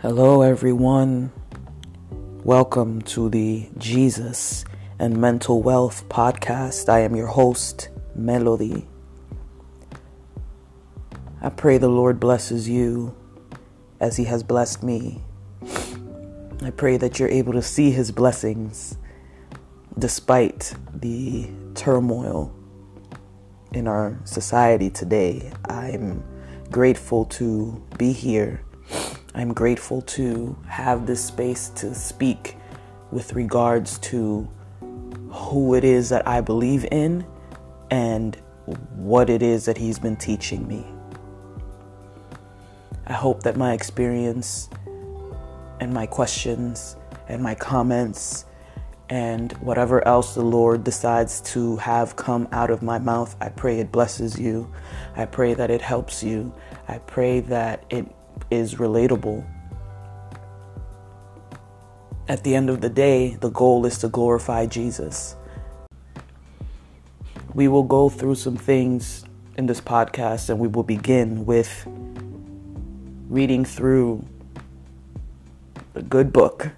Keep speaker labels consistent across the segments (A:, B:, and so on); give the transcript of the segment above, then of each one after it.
A: Hello, everyone. Welcome to the Jesus and Mental Wealth podcast. I am your host, Melody. I pray the Lord blesses you as He has blessed me. I pray that you're able to see His blessings despite the turmoil in our society today. I'm grateful to be here I'm grateful to have this space to speak with regards to who it is that I believe in and what it is that He's been teaching me. I hope that my experience and my questions and my comments and whatever else the Lord decides to have come out of my mouth, I pray it blesses you. I pray that it helps you. I pray that it is relatable. At the end of the day, the goal is to glorify Jesus. We will go through some things in this podcast and we will begin with reading through a good book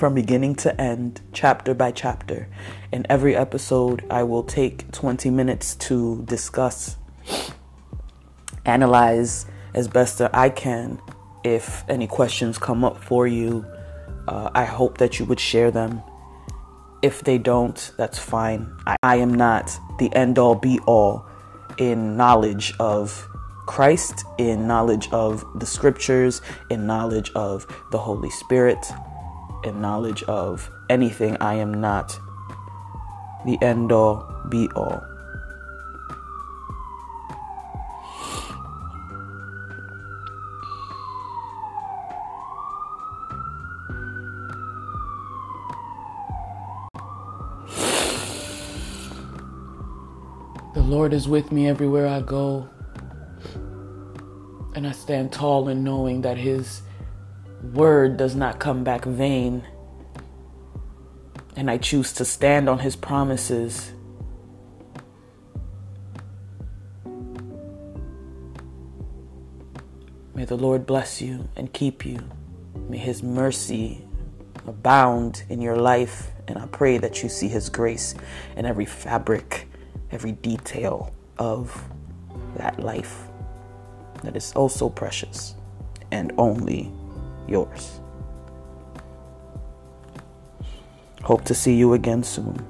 A: from beginning to end, chapter by chapter. In every episode, I will take 20 minutes to discuss, analyze, as best that I can. If any questions come up for you, uh, I hope that you would share them. If they don't, that's fine. I, I am not the end all be all in knowledge of Christ, in knowledge of the scriptures, in knowledge of the Holy Spirit, in knowledge of anything. I am not the end all be all. The Lord is with me everywhere I go. And I stand tall in knowing that His word does not come back vain. And I choose to stand on His promises. May the Lord bless you and keep you. May His mercy abound in your life. And I pray that you see His grace in every fabric every detail of that life that is oh also precious and only yours. Hope to see you again soon.